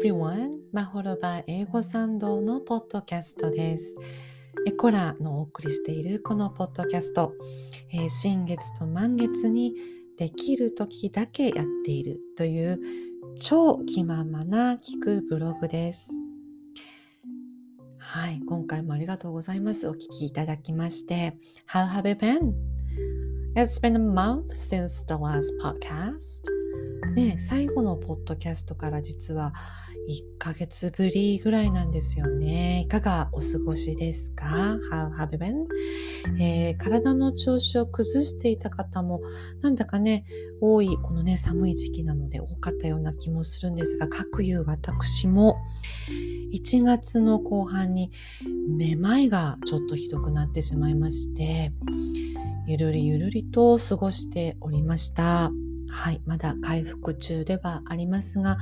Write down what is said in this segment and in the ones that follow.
everyone! マホロバ英語参道のポッドキャストです。エコラのお送りしているこのポッドキャスト、えー、新月と満月にできる時だけやっているという超気ままな聞くブログです。はい、今回もありがとうございます。お聞きいただきまして。How have you been? It's been a month since the last podcast. ね、最後のポッドキャストから実は1ヶ月ぶりぐらいなんですよね。いかがお過ごしですか ?How have you been? えー、体の調子を崩していた方もなんだかね、多い、このね、寒い時期なので多かったような気もするんですが、各有私も1月の後半にめまいがちょっとひどくなってしまいまして、ゆるりゆるりと過ごしておりました。はい、まだ回復中ではありますが、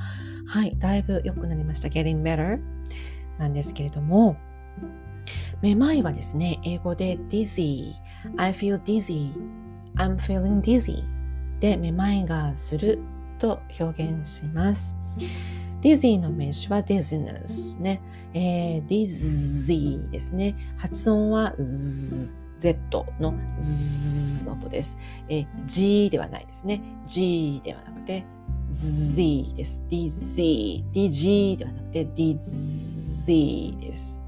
はい、だいぶ良くなりました。getting better なんですけれども、めまいはですね、英語で dizzy, I feel dizzy, I'm feeling dizzy でめまいがすると表現します。dizzy の名詞は dizziness ね、えー、dizzy ですね。発音は z Z の Z の音です。え G ではないですね。G ではなくて Z です。DZ、DG ではなくて DZ です。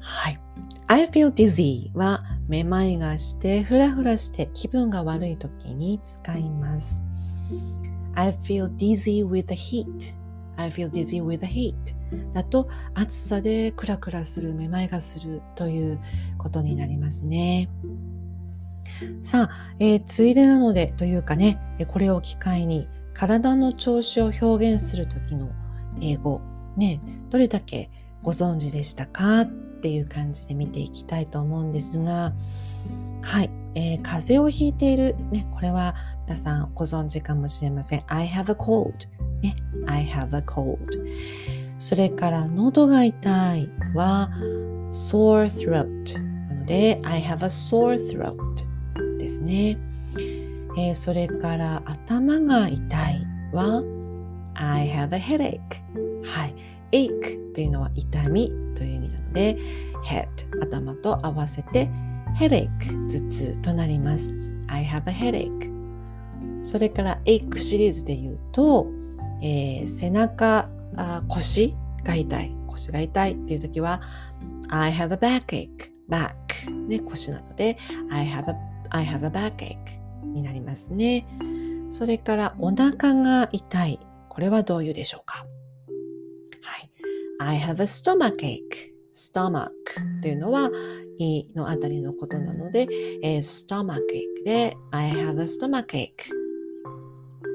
はい。I feel dizzy はめまいがしてふらふらして気分が悪い時に使います。I feel dizzy with the heat. I feel dizzy with the heat. だと暑さでクラクラするめまいがするということになりますね。さあ、えー、ついでなのでというかねこれを機会に体の調子を表現する時の英語。ねどれだけご存知でしたかっていう感じで見ていきたいと思うんですが。はい、えー、風邪をひいている。ねこれは皆さんご存知かもしれません I have a cold ね。I have a cold. それから喉が痛いは sore throat なので I have a sore throat ですね。えー、それから頭が痛いは I have a headache はい ache というのは痛みという意味なので head 頭と合わせて headache 頭痛となります I have a headache それから ache シリーズで言うとえー、背中あ腰が痛い腰が痛いっていう時は I have a backache back ね腰なので I have a, I have a backache になりますねそれからお腹が痛いこれはどういうでしょうかはい I have a stomachache stomach というのは胃のあたりのことなので、えー、stomachache で I have a stomachache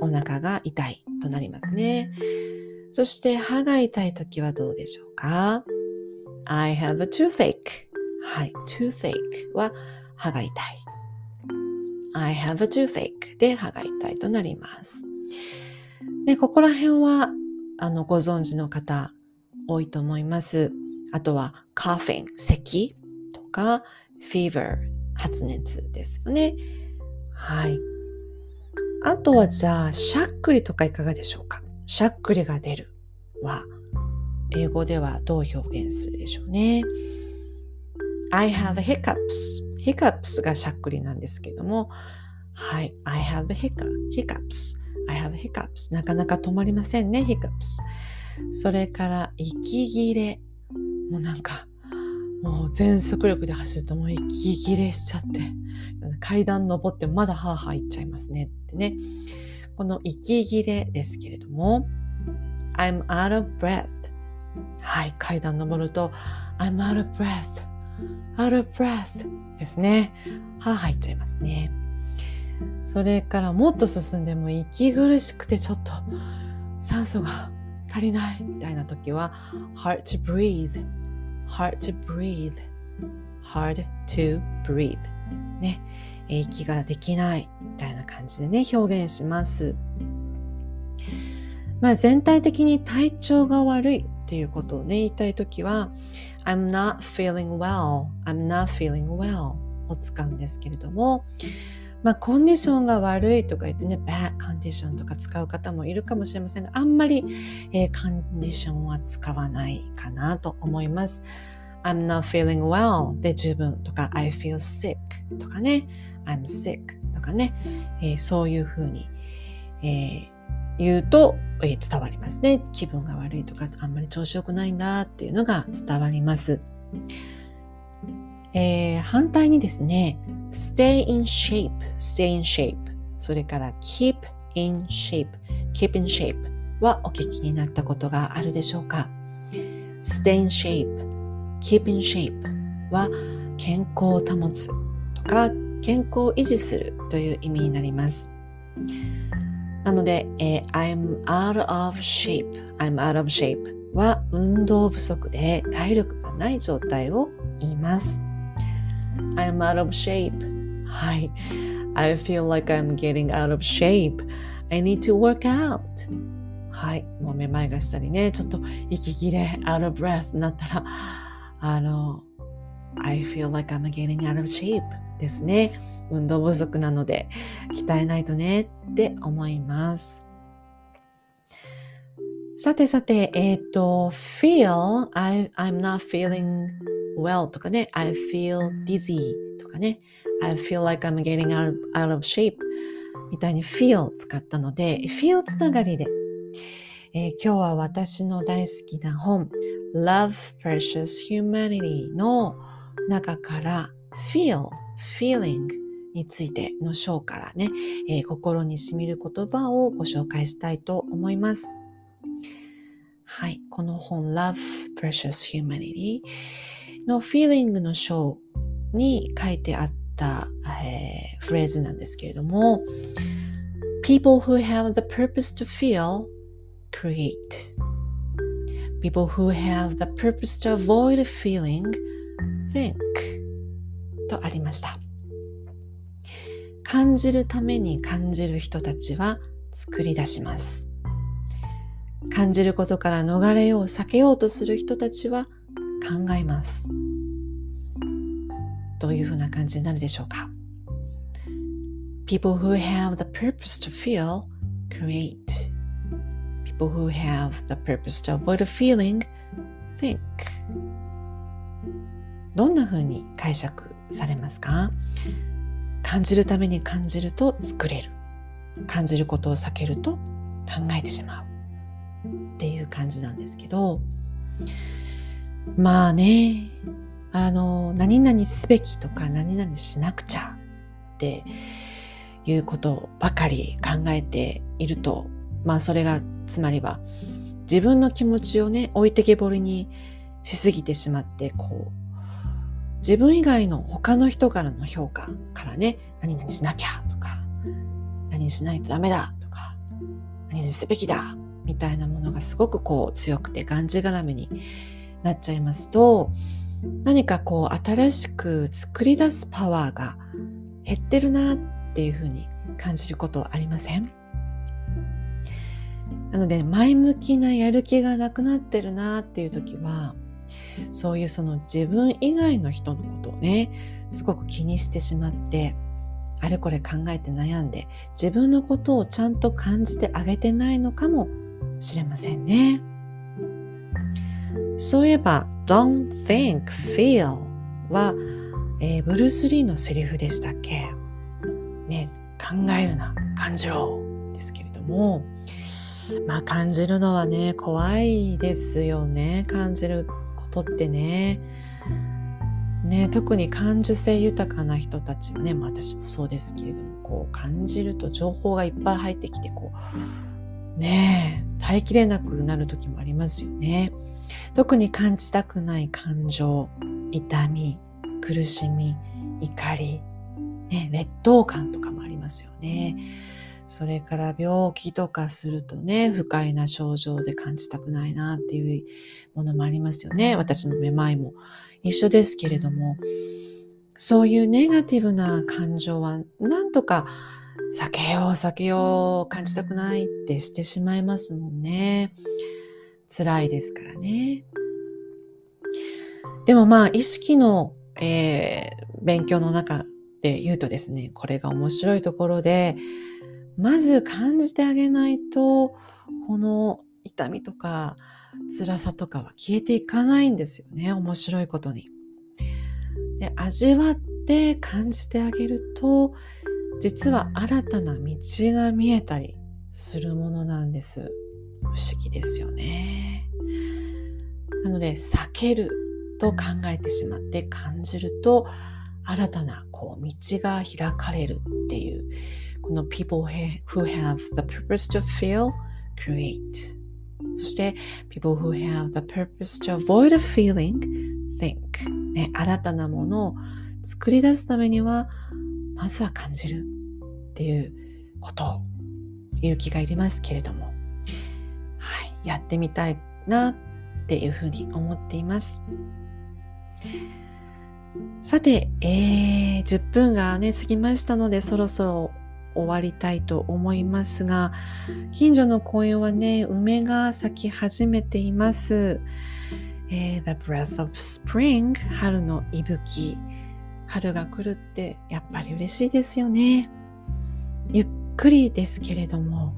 お腹が痛いとなりますね。そして歯が痛い時はどうでしょうか ?I have a toothache. はい、toothache は歯が痛い。I have a toothache で歯が痛いとなります。で、ここら辺はあのご存知の方多いと思います。あとは coughing 咳とか fever 発熱ですよね。はい。あとはじゃあ、しゃっくりとかいかがでしょうか？しゃっくりが出るは、英語ではどう表現するでしょうね。I have hiccups. hiccups がしゃっくりなんですけども、はい。I have hiccups. I have hiccups. なかなか止まりませんね、hiccups. それから、息切れ。もうなんか、もう全速力で走るともう息切れしちゃって、階段登ってまだハーハー行っちゃいますねってね。この息切れですけれども、I'm out of breath. はい、階段登ると、I'm out of breath. out of breath ですね。ハーハー行っちゃいますね。それからもっと進んでも息苦しくてちょっと酸素が足りないみたいな時は hard to breathe hard to breathe hard to breathe ね息ができないみたいな感じでね表現しますまあ全体的に体調が悪いっていうことをね言いたいときは I'm not feeling well I'm not feeling well を使うんですけれどもまあ、コンディションが悪いとか言ってね、bad condition とか使う方もいるかもしれませんが、あんまり、えー、コンディションは使わないかなと思います。I'm not feeling well で十分とか I feel sick とかね I'm sick とかね、えー、そういうふうに、えー、言うと、えー、伝わりますね。気分が悪いとかあんまり調子良くないんだっていうのが伝わります。えー、反対にですね stay in shape, stay in shape それから keep in shape, keep in shape はお聞きになったことがあるでしょうか stay in shape keep in shape は健康を保つとか健康を維持するという意味になります。なので、えー、I'm out of shape, I'm out of shape は運動不足で体力がない状態を言います。I'm out of shape. はい。I feel like I'm getting out of shape. I need to work out. はい。もうめまいがしたりね、ちょっと息切れ、out of breath になったら、あの、I feel like I'm getting out of shape ですね。運動不足なので鍛えないとねって思います。さてさて、えっ、ー、と、feel, I, I'm not feeling well とかね、I feel dizzy とかね、I feel like I'm getting out of, out of shape みたいに feel 使ったので、feel つながりで、えー、今日は私の大好きな本、Love Precious Humanity の中から Feel, Feeling についての章からね、えー、心にしみる言葉をご紹介したいと思います。はい、この本 Love Precious Humanity の Feeling の章に書いてあった、えー、フレーズなんですけれども People who have the purpose to feel create People who have the purpose to avoid feeling think とありました。感じるために感じる人たちは作り出します。感じることから逃れよう、避けようとする人たちは考えます。どういうふうな感じになるでしょうか People who have the purpose to feel create people who have the purpose to avoid a feeling think どんな風に解釈されますか感じるために感じると作れる感じることを避けると考えてしまうっていう感じなんですけどまあねあの何々すべきとか何々しなくちゃっていうことばかり考えているとまあそれがつまりは自分の気持ちをね置いてけぼりにしすぎてしまってこう自分以外の他の人からの評価からね何々しなきゃとか何しないとダメだとか何々すべきだみたいなものがすごくこう強くてがんじがらめになっちゃいますと何かこう新しく作り出すパワーが減ってるなっていうふうに感じることありません？なので前向きなやる気がなくなってるなっていう時はそういうその自分以外の人のことをねすごく気にしてしまってあれこれ考えて悩んで自分のことをちゃんと感じてあげてないのかもしれませんね。そういえば Don't think, feel は、えー、ブルース・リーのセリフでしたっけ？ね、考えるな、感じろですけれどもまあ感じるのはね、怖いですよね。感じることってね。ね、特に感受性豊かな人たちはね、まあ、私もそうですけれども、こう感じると情報がいっぱい入ってきて、こう、ねえ耐えきれなくなる時もありますよね。特に感じたくない感情、痛み、苦しみ、怒り、ね、劣等感とかもありますよね。それから病気とかするとね、不快な症状で感じたくないなっていうものもありますよね。私のめまいも一緒ですけれども、そういうネガティブな感情はなんとか避けよう避けよう感じたくないってしてしまいますもんね。辛いですからね。でもまあ意識の、えー、勉強の中って言うとですね、これが面白いところで、まず感じてあげないと、この痛みとか辛さとかは消えていかないんですよね。面白いことに。で、味わって感じてあげると、実は新たな道が見えたりするものなんです。不思議ですよね。なので、避けると考えてしまって感じると、新たなこう道が開かれるっていう、この people who have the purpose to feel, create そして people who have the purpose to avoid a feeling, think ね、新たなものを作り出すためにはまずは感じるっていうこと勇気がいりますけれどもはいやってみたいなっていうふうに思っていますさて、えー、10分がね過ぎましたのでそろそろ終わりたいと思いますが、近所の公園はね、梅が咲き始めています。えー、The Breath of Spring 春の息吹春が来るってやっぱり嬉しいですよね。ゆっくりですけれども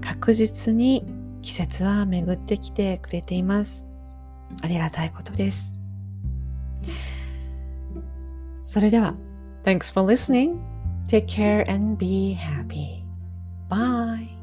確実に季節は巡ってきてくれています。ありがたいことです。それでは、Thanks for listening. Take care and be happy. Bye.